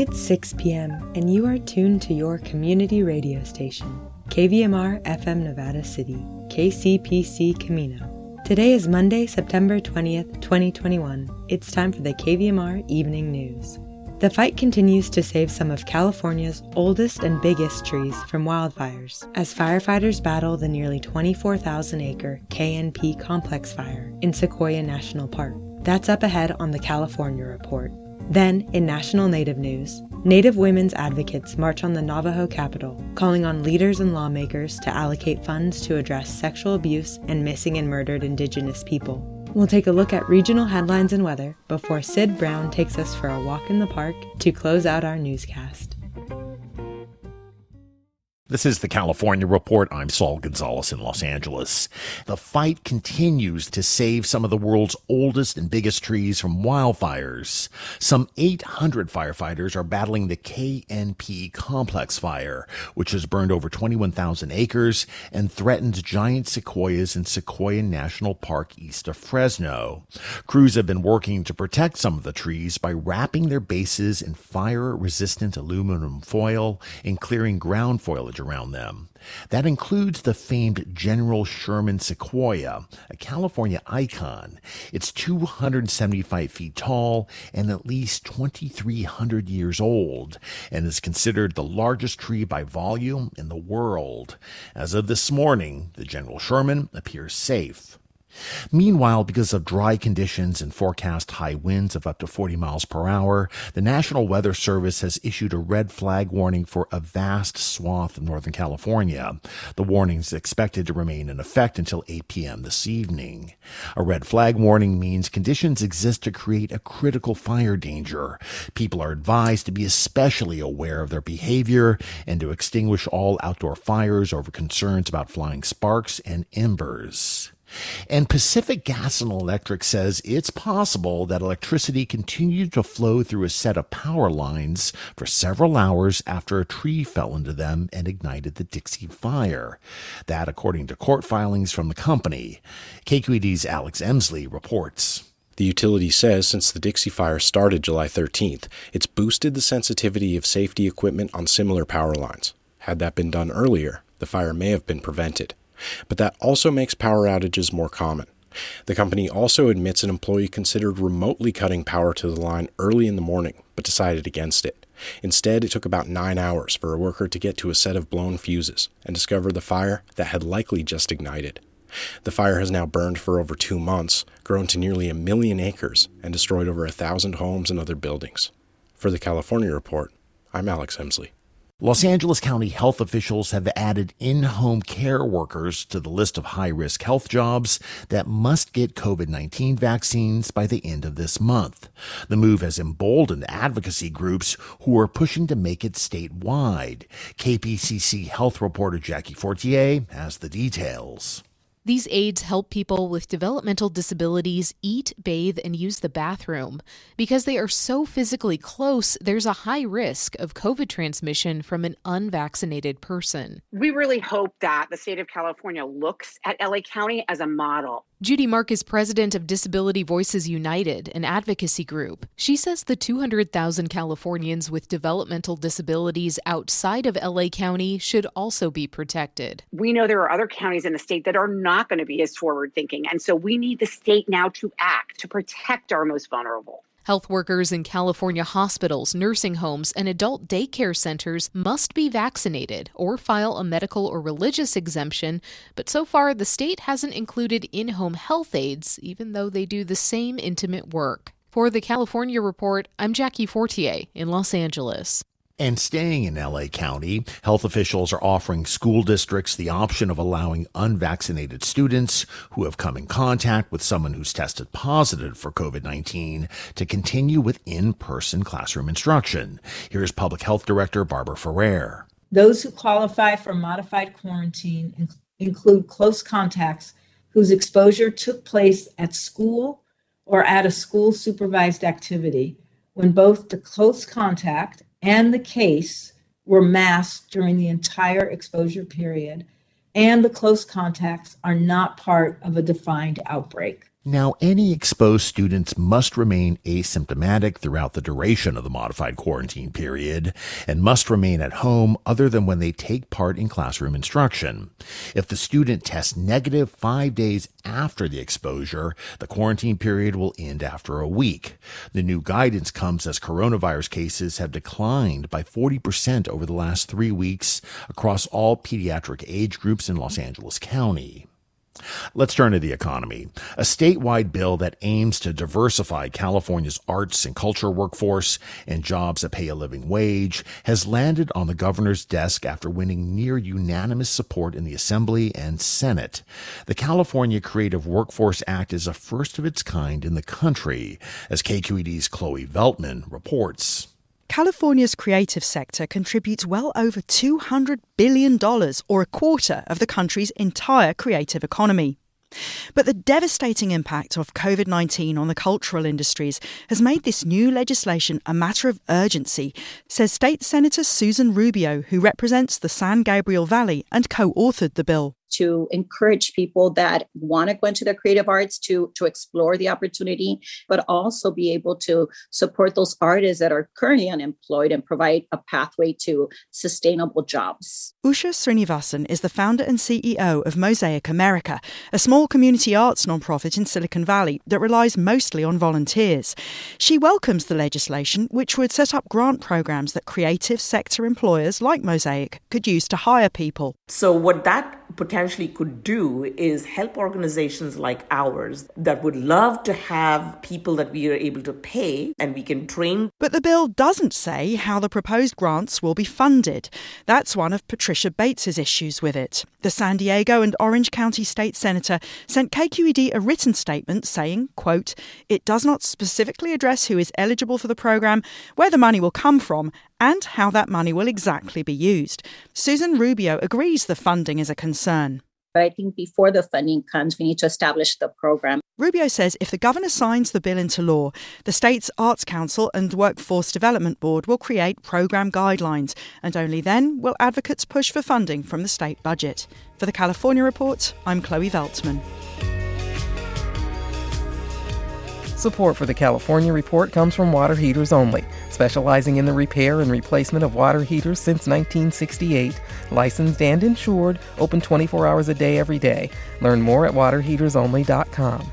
It's 6 p.m., and you are tuned to your community radio station, KVMR FM Nevada City, KCPC Camino. Today is Monday, September 20th, 2021. It's time for the KVMR Evening News. The fight continues to save some of California's oldest and biggest trees from wildfires as firefighters battle the nearly 24,000 acre KNP complex fire in Sequoia National Park. That's up ahead on the California Report. Then, in national Native news, Native women's advocates march on the Navajo capital, calling on leaders and lawmakers to allocate funds to address sexual abuse and missing and murdered Indigenous people. We'll take a look at regional headlines and weather before Sid Brown takes us for a walk in the park to close out our newscast. This is the California Report. I'm Saul Gonzalez in Los Angeles. The fight continues to save some of the world's oldest and biggest trees from wildfires. Some 800 firefighters are battling the KNP complex fire, which has burned over 21,000 acres and threatens giant sequoias in Sequoia National Park east of Fresno. Crews have been working to protect some of the trees by wrapping their bases in fire resistant aluminum foil and clearing ground foliage around them. That includes the famed General Sherman Sequoia, a California icon. It's 275 feet tall and at least 2,300 years old, and is considered the largest tree by volume in the world. As of this morning, the General Sherman appears safe. Meanwhile, because of dry conditions and forecast high winds of up to 40 miles per hour, the National Weather Service has issued a red flag warning for a vast swath of Northern California. The warning is expected to remain in effect until 8 p.m. this evening. A red flag warning means conditions exist to create a critical fire danger. People are advised to be especially aware of their behavior and to extinguish all outdoor fires over concerns about flying sparks and embers. And Pacific Gas and Electric says it's possible that electricity continued to flow through a set of power lines for several hours after a tree fell into them and ignited the Dixie Fire. That, according to court filings from the company. KQED's Alex Emslie reports. The utility says since the Dixie Fire started July 13th, it's boosted the sensitivity of safety equipment on similar power lines. Had that been done earlier, the fire may have been prevented but that also makes power outages more common. The company also admits an employee considered remotely cutting power to the line early in the morning, but decided against it. Instead, it took about nine hours for a worker to get to a set of blown fuses and discover the fire that had likely just ignited. The fire has now burned for over two months, grown to nearly a million acres, and destroyed over a thousand homes and other buildings. For the California Report, I'm Alex Emslie. Los Angeles County health officials have added in-home care workers to the list of high-risk health jobs that must get COVID-19 vaccines by the end of this month. The move has emboldened advocacy groups who are pushing to make it statewide. KPCC health reporter Jackie Fortier has the details. These aides help people with developmental disabilities eat, bathe, and use the bathroom. Because they are so physically close, there's a high risk of COVID transmission from an unvaccinated person. We really hope that the state of California looks at LA County as a model Judy Mark is president of Disability Voices United, an advocacy group. She says the 200,000 Californians with developmental disabilities outside of LA County should also be protected. We know there are other counties in the state that are not going to be as forward thinking. And so we need the state now to act to protect our most vulnerable. Health workers in California hospitals, nursing homes, and adult daycare centers must be vaccinated or file a medical or religious exemption, but so far the state hasn't included in home health aides, even though they do the same intimate work. For the California Report, I'm Jackie Fortier in Los Angeles. And staying in LA County, health officials are offering school districts the option of allowing unvaccinated students who have come in contact with someone who's tested positive for COVID-19 to continue with in-person classroom instruction. Here's Public Health Director Barbara Ferrer. Those who qualify for modified quarantine include close contacts whose exposure took place at school or at a school supervised activity when both the close contact and the case were masked during the entire exposure period, and the close contacts are not part of a defined outbreak. Now, any exposed students must remain asymptomatic throughout the duration of the modified quarantine period and must remain at home other than when they take part in classroom instruction. If the student tests negative five days after the exposure, the quarantine period will end after a week. The new guidance comes as coronavirus cases have declined by 40% over the last three weeks across all pediatric age groups in Los Angeles County. Let's turn to the economy. A statewide bill that aims to diversify California's arts and culture workforce and jobs that pay a living wage has landed on the governor's desk after winning near unanimous support in the Assembly and Senate. The California Creative Workforce Act is a first of its kind in the country, as KQED's Chloe Veltman reports. California's creative sector contributes well over $200 billion, or a quarter of the country's entire creative economy. But the devastating impact of COVID 19 on the cultural industries has made this new legislation a matter of urgency, says State Senator Susan Rubio, who represents the San Gabriel Valley and co authored the bill to encourage people that want to go into the creative arts to to explore the opportunity but also be able to support those artists that are currently unemployed and provide a pathway to sustainable jobs. Usha srinivasan is the founder and ceo of mosaic america a small community arts nonprofit in silicon valley that relies mostly on volunteers. She welcomes the legislation which would set up grant programs that creative sector employers like mosaic could use to hire people. So what that potentially could do is help organizations like ours that would love to have people that we are able to pay and we can train. But the bill doesn't say how the proposed grants will be funded. That's one of Patricia Bates's issues with it. The San Diego and Orange County state senator sent KQED a written statement saying, quote, "It does not specifically address who is eligible for the program, where the money will come from, and how that money will exactly be used. Susan Rubio agrees the funding is a concern. I think before the funding comes, we need to establish the program. Rubio says if the governor signs the bill into law, the state's Arts Council and Workforce Development Board will create program guidelines, and only then will advocates push for funding from the state budget. For the California Report, I'm Chloe Veltman. Support for the California Report comes from Water Heaters Only, specializing in the repair and replacement of water heaters since 1968. Licensed and insured, open 24 hours a day every day. Learn more at waterheatersonly.com.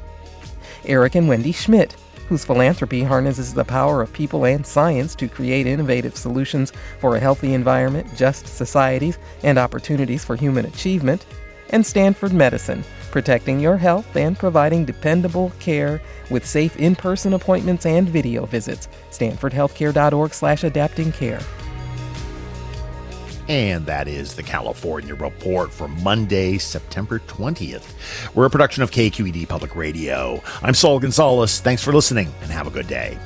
Eric and Wendy Schmidt, whose philanthropy harnesses the power of people and science to create innovative solutions for a healthy environment, just societies, and opportunities for human achievement. And Stanford Medicine protecting your health and providing dependable care with safe in-person appointments and video visits. StanfordHealthcare.org slash adapting care. And that is the California Report for Monday, September 20th. We're a production of KQED Public Radio. I'm Saul Gonzalez. Thanks for listening and have a good day.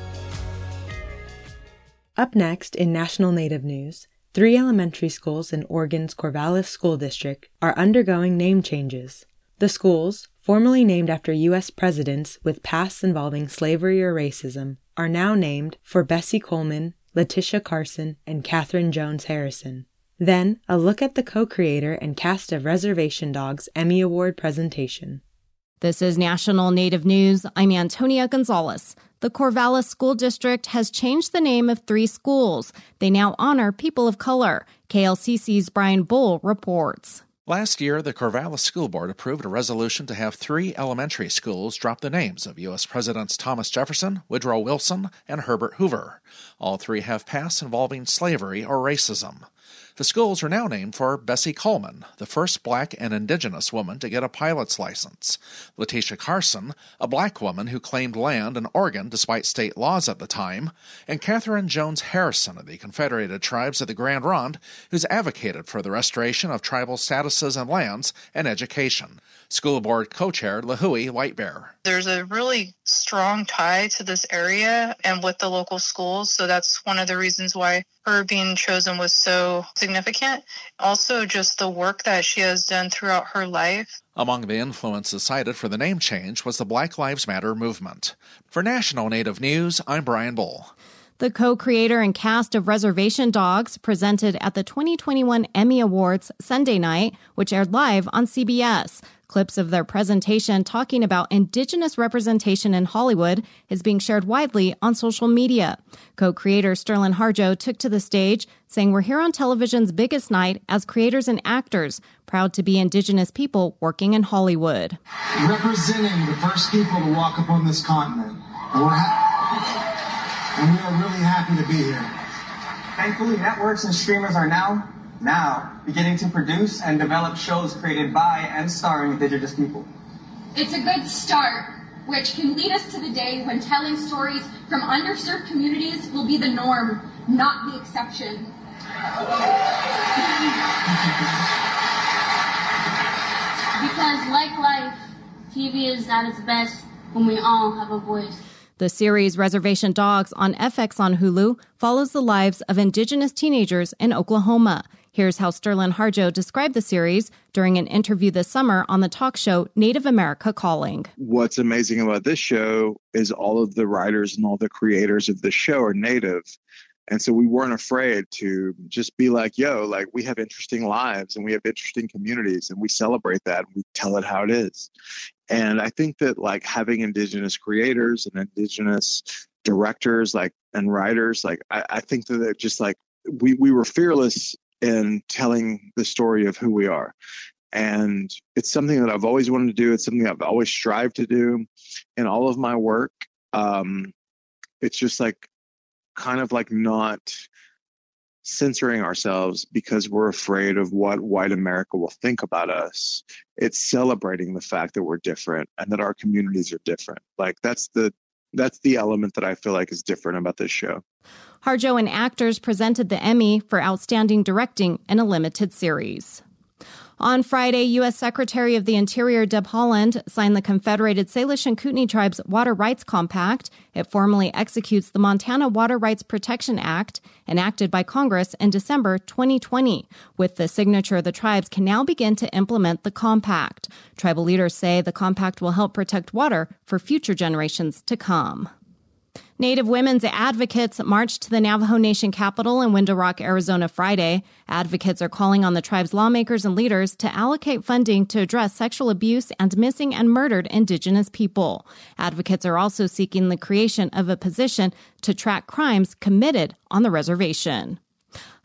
Up next in National Native News, three elementary schools in Oregon's Corvallis School District are undergoing name changes. The schools, formerly named after U.S. presidents with pasts involving slavery or racism, are now named for Bessie Coleman, Letitia Carson, and Kathryn Jones Harrison. Then, a look at the co creator and cast of Reservation Dogs Emmy Award presentation. This is National Native News. I'm Antonia Gonzalez. The Corvallis School District has changed the name of three schools. They now honor people of color. KLCC's Brian Bull reports. Last year, the Corvallis School Board approved a resolution to have three elementary schools drop the names of U.S. Presidents Thomas Jefferson, Woodrow Wilson, and Herbert Hoover. All three have pasts involving slavery or racism. The schools are now named for Bessie Coleman, the first black and indigenous woman to get a pilot's license, Letitia Carson, a black woman who claimed land in Oregon despite state laws at the time, and Kathryn Jones Harrison of the Confederated Tribes of the Grand Ronde, who's advocated for the restoration of tribal statuses and lands and education. School Board co-chair Luhui Whitebear. There's a really strong tie to this area and with the local schools, so that's one of the reasons why her being chosen was so significant. Also, just the work that she has done throughout her life. Among the influences cited for the name change was the Black Lives Matter movement. For National Native News, I'm Brian Bull. The co creator and cast of Reservation Dogs presented at the 2021 Emmy Awards Sunday night, which aired live on CBS. Clips of their presentation talking about Indigenous representation in Hollywood is being shared widely on social media. Co creator Sterling Harjo took to the stage, saying, We're here on television's biggest night as creators and actors, proud to be Indigenous people working in Hollywood. Representing the first people to walk upon this continent. And, we're ha- and we are really happy to be here. Thankfully, networks and streamers are now, now, beginning to produce and develop shows created by and starring Indigenous people. It's a good start, which can lead us to the day when telling stories from underserved communities will be the norm, not the exception. because, like life, TV is at its best when we all have a voice. The series Reservation Dogs on FX on Hulu follows the lives of Indigenous teenagers in Oklahoma. Here's how Sterling Harjo described the series during an interview this summer on the talk show Native America Calling. What's amazing about this show is all of the writers and all the creators of the show are Native. And so we weren't afraid to just be like, yo, like we have interesting lives and we have interesting communities and we celebrate that and we tell it how it is. And I think that like having indigenous creators and indigenous directors like and writers, like I, I think that just like we, we were fearless in telling the story of who we are. And it's something that I've always wanted to do. It's something I've always strived to do in all of my work. Um, it's just like kind of like not censoring ourselves because we're afraid of what white America will think about us. It's celebrating the fact that we're different and that our communities are different. Like that's the that's the element that I feel like is different about this show. Harjo and actors presented the Emmy for Outstanding Directing in a limited series. On Friday, U.S. Secretary of the Interior Deb Haaland signed the Confederated Salish and Kootenai Tribes Water Rights Compact. It formally executes the Montana Water Rights Protection Act, enacted by Congress in December 2020. With the signature, the tribes can now begin to implement the compact. Tribal leaders say the compact will help protect water for future generations to come. Native women's advocates marched to the Navajo Nation capital in Window Rock, Arizona Friday. Advocates are calling on the tribe's lawmakers and leaders to allocate funding to address sexual abuse and missing and murdered indigenous people. Advocates are also seeking the creation of a position to track crimes committed on the reservation.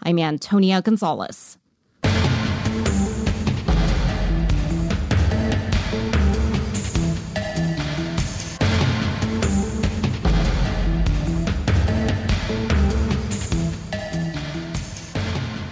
I'm Antonia Gonzalez.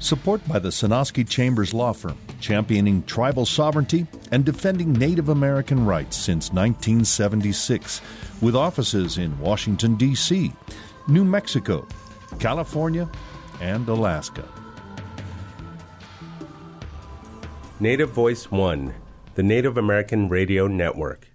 Support by the Sonosky Chambers Law Firm, championing tribal sovereignty and defending Native American rights since 1976, with offices in Washington, D.C., New Mexico, California, and Alaska. Native Voice One, the Native American Radio Network.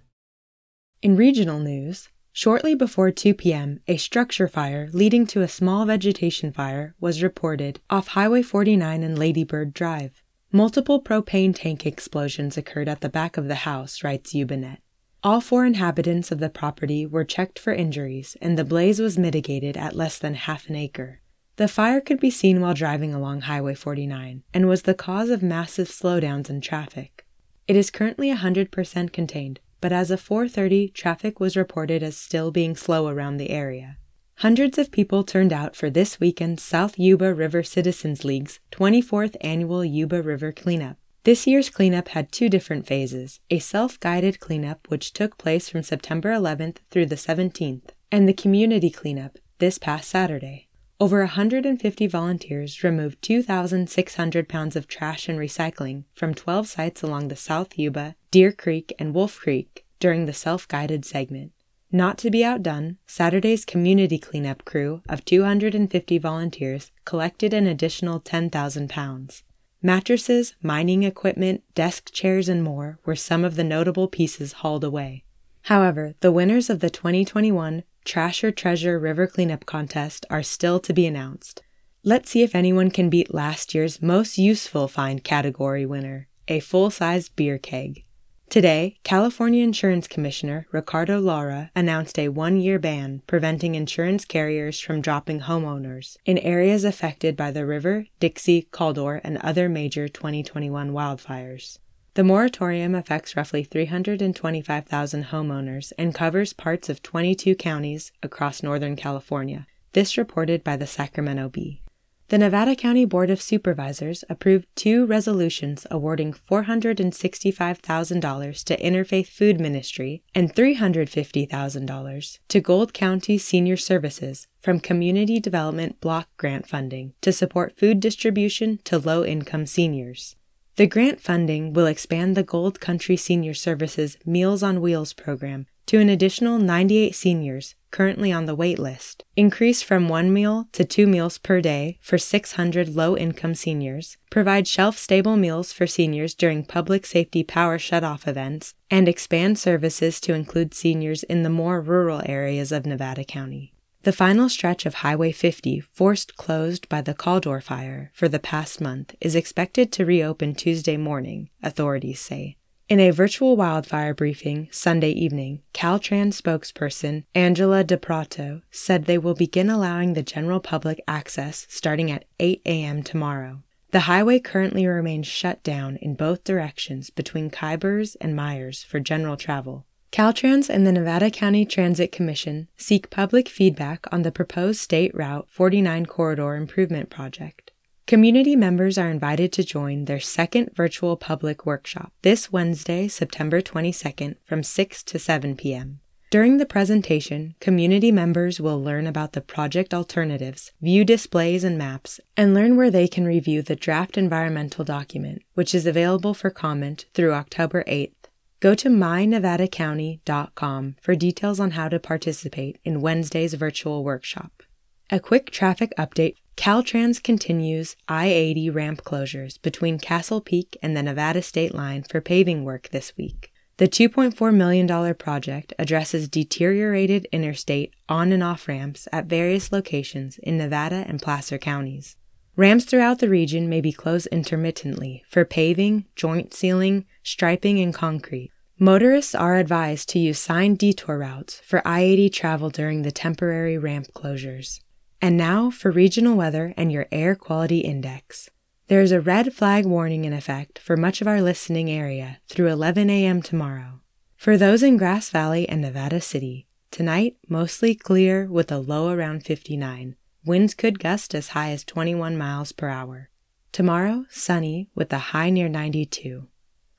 In regional news, Shortly before 2 p.m., a structure fire leading to a small vegetation fire was reported off Highway 49 and Ladybird Drive. Multiple propane tank explosions occurred at the back of the house, writes YubaNet. All four inhabitants of the property were checked for injuries, and the blaze was mitigated at less than half an acre. The fire could be seen while driving along Highway 49 and was the cause of massive slowdowns in traffic. It is currently 100% contained, but as of 4:30, traffic was reported as still being slow around the area. Hundreds of people turned out for this weekend's South Yuba River Citizens League's 24th annual Yuba River cleanup. This year's cleanup had two different phases a self guided cleanup, which took place from September 11th through the 17th, and the community cleanup this past Saturday. Over 150 volunteers removed 2,600 pounds of trash and recycling from 12 sites along the South Yuba, Deer Creek, and Wolf Creek during the self guided segment. Not to be outdone, Saturday's community cleanup crew of 250 volunteers collected an additional 10,000 pounds. Mattresses, mining equipment, desk chairs, and more were some of the notable pieces hauled away. However, the winners of the 2021 Trash or Treasure River Cleanup Contest are still to be announced. Let's see if anyone can beat last year's Most Useful Find category winner, a full sized beer keg. Today, California Insurance Commissioner Ricardo Lara announced a one year ban preventing insurance carriers from dropping homeowners in areas affected by the River, Dixie, Caldor, and other major 2021 wildfires. The moratorium affects roughly 325,000 homeowners and covers parts of 22 counties across Northern California. This reported by the Sacramento Bee. The Nevada County Board of Supervisors approved two resolutions awarding $465,000 to Interfaith Food Ministry and $350,000 to Gold Country Senior Services from Community Development Block Grant funding to support food distribution to low income seniors. The grant funding will expand the Gold Country Senior Services Meals on Wheels program to an additional 98 seniors currently on the wait list, increase from one meal to two meals per day for 600 low income seniors, provide shelf stable meals for seniors during public safety power shutoff events, and expand services to include seniors in the more rural areas of Nevada County. The final stretch of Highway 50, forced closed by the Caldor fire for the past month, is expected to reopen Tuesday morning, authorities say. In a virtual wildfire briefing Sunday evening, Caltrans spokesperson Angela DePrato said they will begin allowing the general public access starting at 8 a.m. tomorrow. The highway currently remains shut down in both directions between Kyburz and Meyers for general travel. Caltrans and the Nevada County Transit Commission seek public feedback on the proposed State Route 49 corridor improvement project. Community members are invited to join their second virtual public workshop this Wednesday, September 22nd from 6 to 7 p.m. During the presentation, community members will learn about the project alternatives, view displays and maps, and learn where they can review the draft environmental document, which is available for comment through October 8th. Go to mynevadacounty.com for details on how to participate in Wednesday's virtual workshop. A quick traffic update Caltrans continues I 80 ramp closures between Castle Peak and the Nevada state line for paving work this week. The $2.4 million project addresses deteriorated interstate on and off ramps at various locations in Nevada and Placer counties. Ramps throughout the region may be closed intermittently for paving, joint sealing, striping, and concrete. Motorists are advised to use signed detour routes for I 80 travel during the temporary ramp closures. And now for regional weather and your air quality index. There is a red flag warning in effect for much of our listening area through 11 a.m. tomorrow. For those in Grass Valley and Nevada City, tonight mostly clear with a low around 59. Winds could gust as high as 21 miles per hour. Tomorrow, sunny with a high near 92.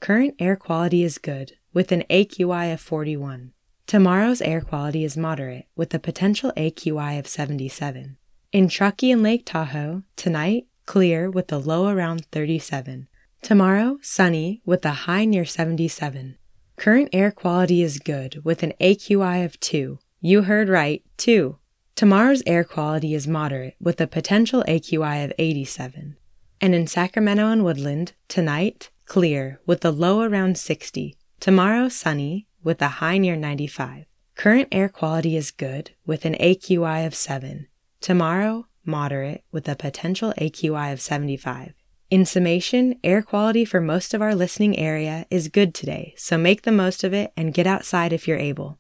Current air quality is good with an AQI of 41. Tomorrow's air quality is moderate with a potential AQI of 77. In Truckee and Lake Tahoe, tonight, clear with a low around 37. Tomorrow, sunny with a high near 77. Current air quality is good with an AQI of 2. You heard right, 2. Tomorrow's air quality is moderate with a potential AQI of 87. And in Sacramento and Woodland, tonight, clear with a low around 60. Tomorrow, sunny with a high near 95. Current air quality is good with an AQI of 7. Tomorrow, moderate with a potential AQI of 75. In summation, air quality for most of our listening area is good today, so make the most of it and get outside if you're able.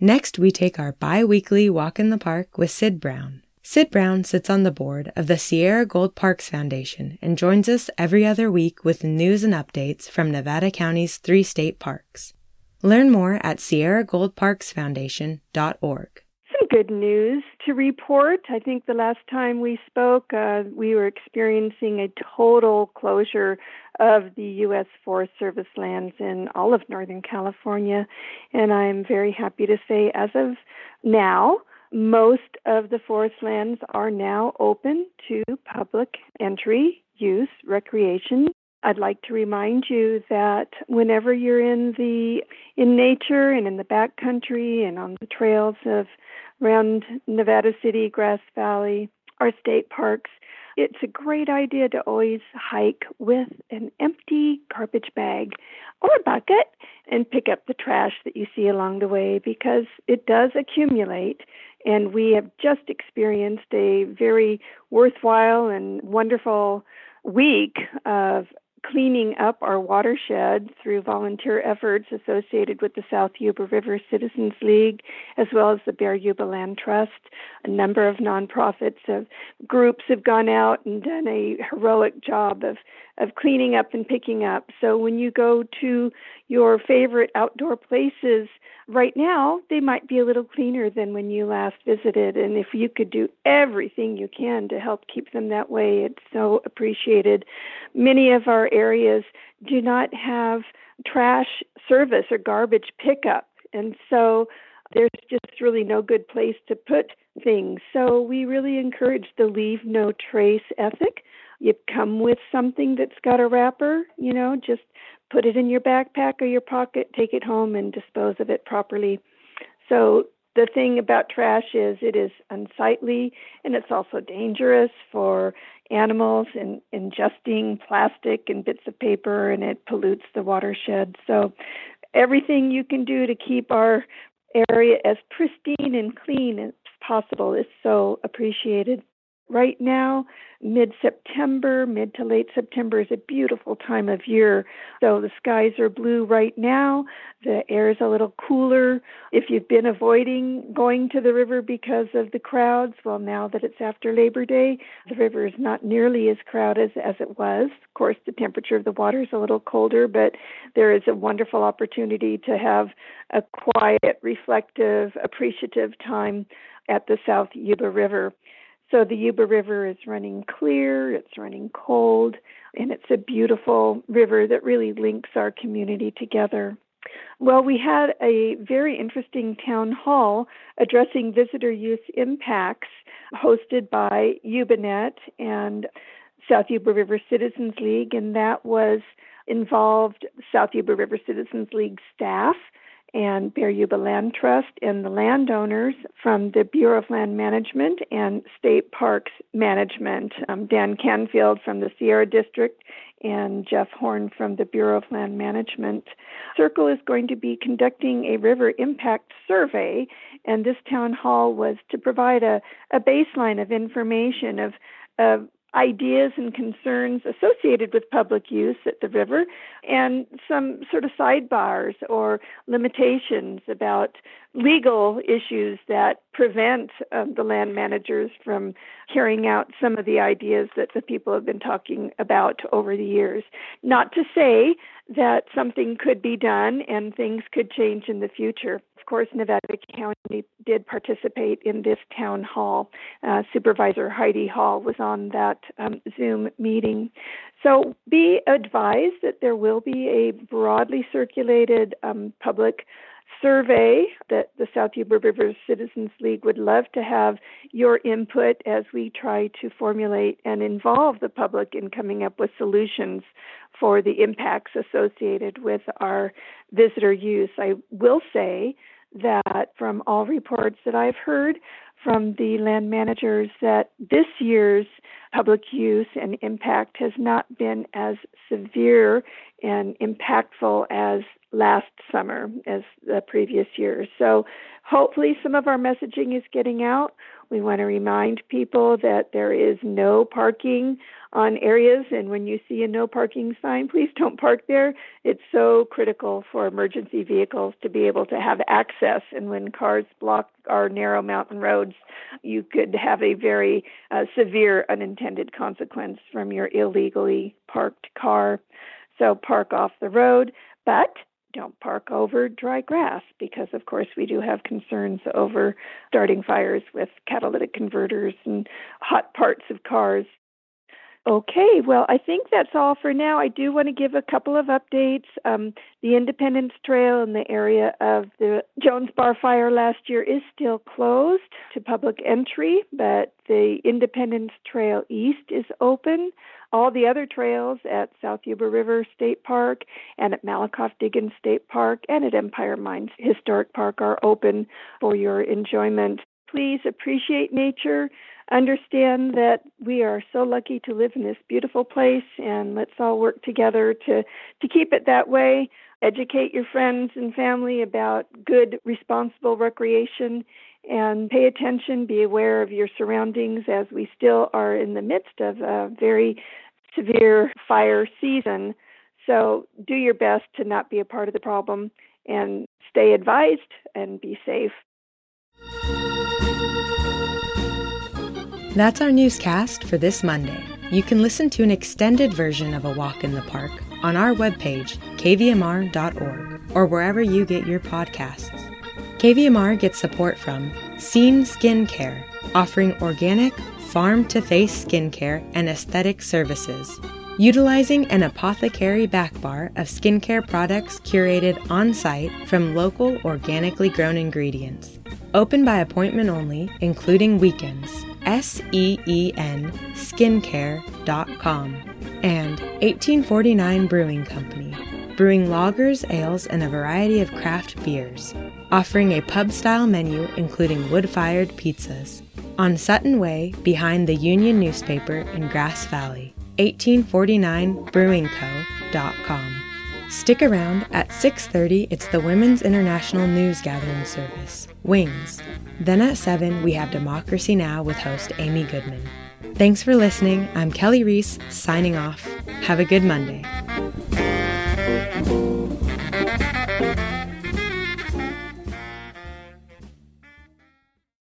Next, we take our bi weekly walk in the park with Sid Brown. Sid Brown sits on the board of the Sierra Gold Parks Foundation and joins us every other week with news and updates from Nevada County's three state parks. Learn more at sierragoldparksfoundation.org. Good news to report. I think the last time we spoke, uh, we were experiencing a total closure of the U.S. Forest Service lands in all of Northern California. And I'm very happy to say, as of now, most of the forest lands are now open to public entry, use, recreation, I'd like to remind you that whenever you're in the in nature and in the backcountry and on the trails of around Nevada City, Grass Valley, our state parks, it's a great idea to always hike with an empty garbage bag or a bucket and pick up the trash that you see along the way because it does accumulate. And we have just experienced a very worthwhile and wonderful week of cleaning up our watershed through volunteer efforts associated with the South Yuba River Citizens League, as well as the Bear Yuba Land Trust. A number of nonprofits of groups have gone out and done a heroic job of of cleaning up and picking up. So when you go to your favorite outdoor places right now, they might be a little cleaner than when you last visited. And if you could do everything you can to help keep them that way, it's so appreciated. Many of our areas do not have trash service or garbage pickup. And so there's just really no good place to put things. So we really encourage the leave no trace ethic you come with something that's got a wrapper, you know, just put it in your backpack or your pocket, take it home and dispose of it properly. So the thing about trash is it is unsightly and it's also dangerous for animals and ingesting plastic and bits of paper and it pollutes the watershed. So everything you can do to keep our area as pristine and clean as possible is so appreciated right now, mid September, mid to late September is a beautiful time of year. So the skies are blue right now. The air is a little cooler. If you've been avoiding going to the river because of the crowds, well, now that it's after Labor Day, the river is not nearly as crowded as it was. Of course, the temperature of the water is a little colder, but there is a wonderful opportunity to have a quiet, reflective, appreciative time at the South Yuba River. So the Yuba River is running clear, it's running cold, and it's a beautiful river that really links our community together. Well, we had a very interesting town hall addressing visitor use impacts hosted by YubaNet and South Yuba River Citizens League, and that was involved South Yuba River Citizens League staff and Bear Yuba Land Trust and the landowners from the Bureau of Land Management and State Parks Management. Um, Dan Canfield from the Sierra District and Jeff Horn from the Bureau of Land Management. SYRCL is going to be conducting a river impact survey, and this town hall was to provide a, a baseline of information of, of ideas and concerns associated with public use at the river and some sort of sidebars or limitations about legal issues that prevent um, the land managers from carrying out some of the ideas that the people have been talking about over the years. Not to say that something could be done and things could change in the future course, Nevada County did participate in this town hall. Uh, Supervisor Heidi Hall was on that um, Zoom meeting. So be advised that there will be a broadly circulated um, public survey that the South Yuba River Citizens League would love to have your input as we try to formulate and involve the public in coming up with solutions for the impacts associated with our visitor use. I will say that from all reports that I've heard from the land managers that this year's public use and impact has not been as severe and impactful as last summer as the previous year. So hopefully some of our messaging is getting out. We want to remind people that there is no parking on areas, and when you see a no parking sign, please don't park there. It's so critical for emergency vehicles to be able to have access, and when cars block our narrow mountain roads, you could have a very uh, severe unintended consequence from your illegally parked car. So park off the road, but don't park over dry grass because, of course, we do have concerns over starting fires with catalytic converters and hot parts of cars. Okay, well, I think that's all for now. I do want to give a couple of updates. Um, the Independence Trail in the area of the Jones Bar fire last year is still closed to public entry, but the Independence Trail East is open all the other trails at South Yuba River State Park and at Malakoff Diggins State Park and at Empire Mines Historic Park are open for your enjoyment. Please appreciate nature. Understand that we are so lucky to live in this beautiful place, and let's all work together to, to keep it that way. Educate your friends and family about good, responsible recreation and pay attention, be aware of your surroundings as we still are in the midst of a very severe fire season. So do your best to not be a part of the problem and stay advised and be safe. That's our newscast for this Monday. You can listen to an extended version of A Walk in the Park on our webpage, kvmr.org, or wherever you get your podcasts. KVMR gets support from Seen Skincare, offering organic, farm to face skincare and aesthetic services. Utilizing an apothecary back bar of skincare products curated on site from local organically grown ingredients. Open by appointment only, including weekends. S E E N skincare.com. And 1849 Brewing Company, brewing lagers, ales, and a variety of craft beers, offering a pub style menu including wood fired pizzas. On Sutton Way, behind the Union newspaper in Grass Valley, 1849brewingco.com. Stick around at 6:30 it's the Women's International News Gathering Service, Wings. Then at 7 we have Democracy Now with host Amy Goodman. Thanks for listening. I'm Kelly Reese, signing off. Have a good Monday.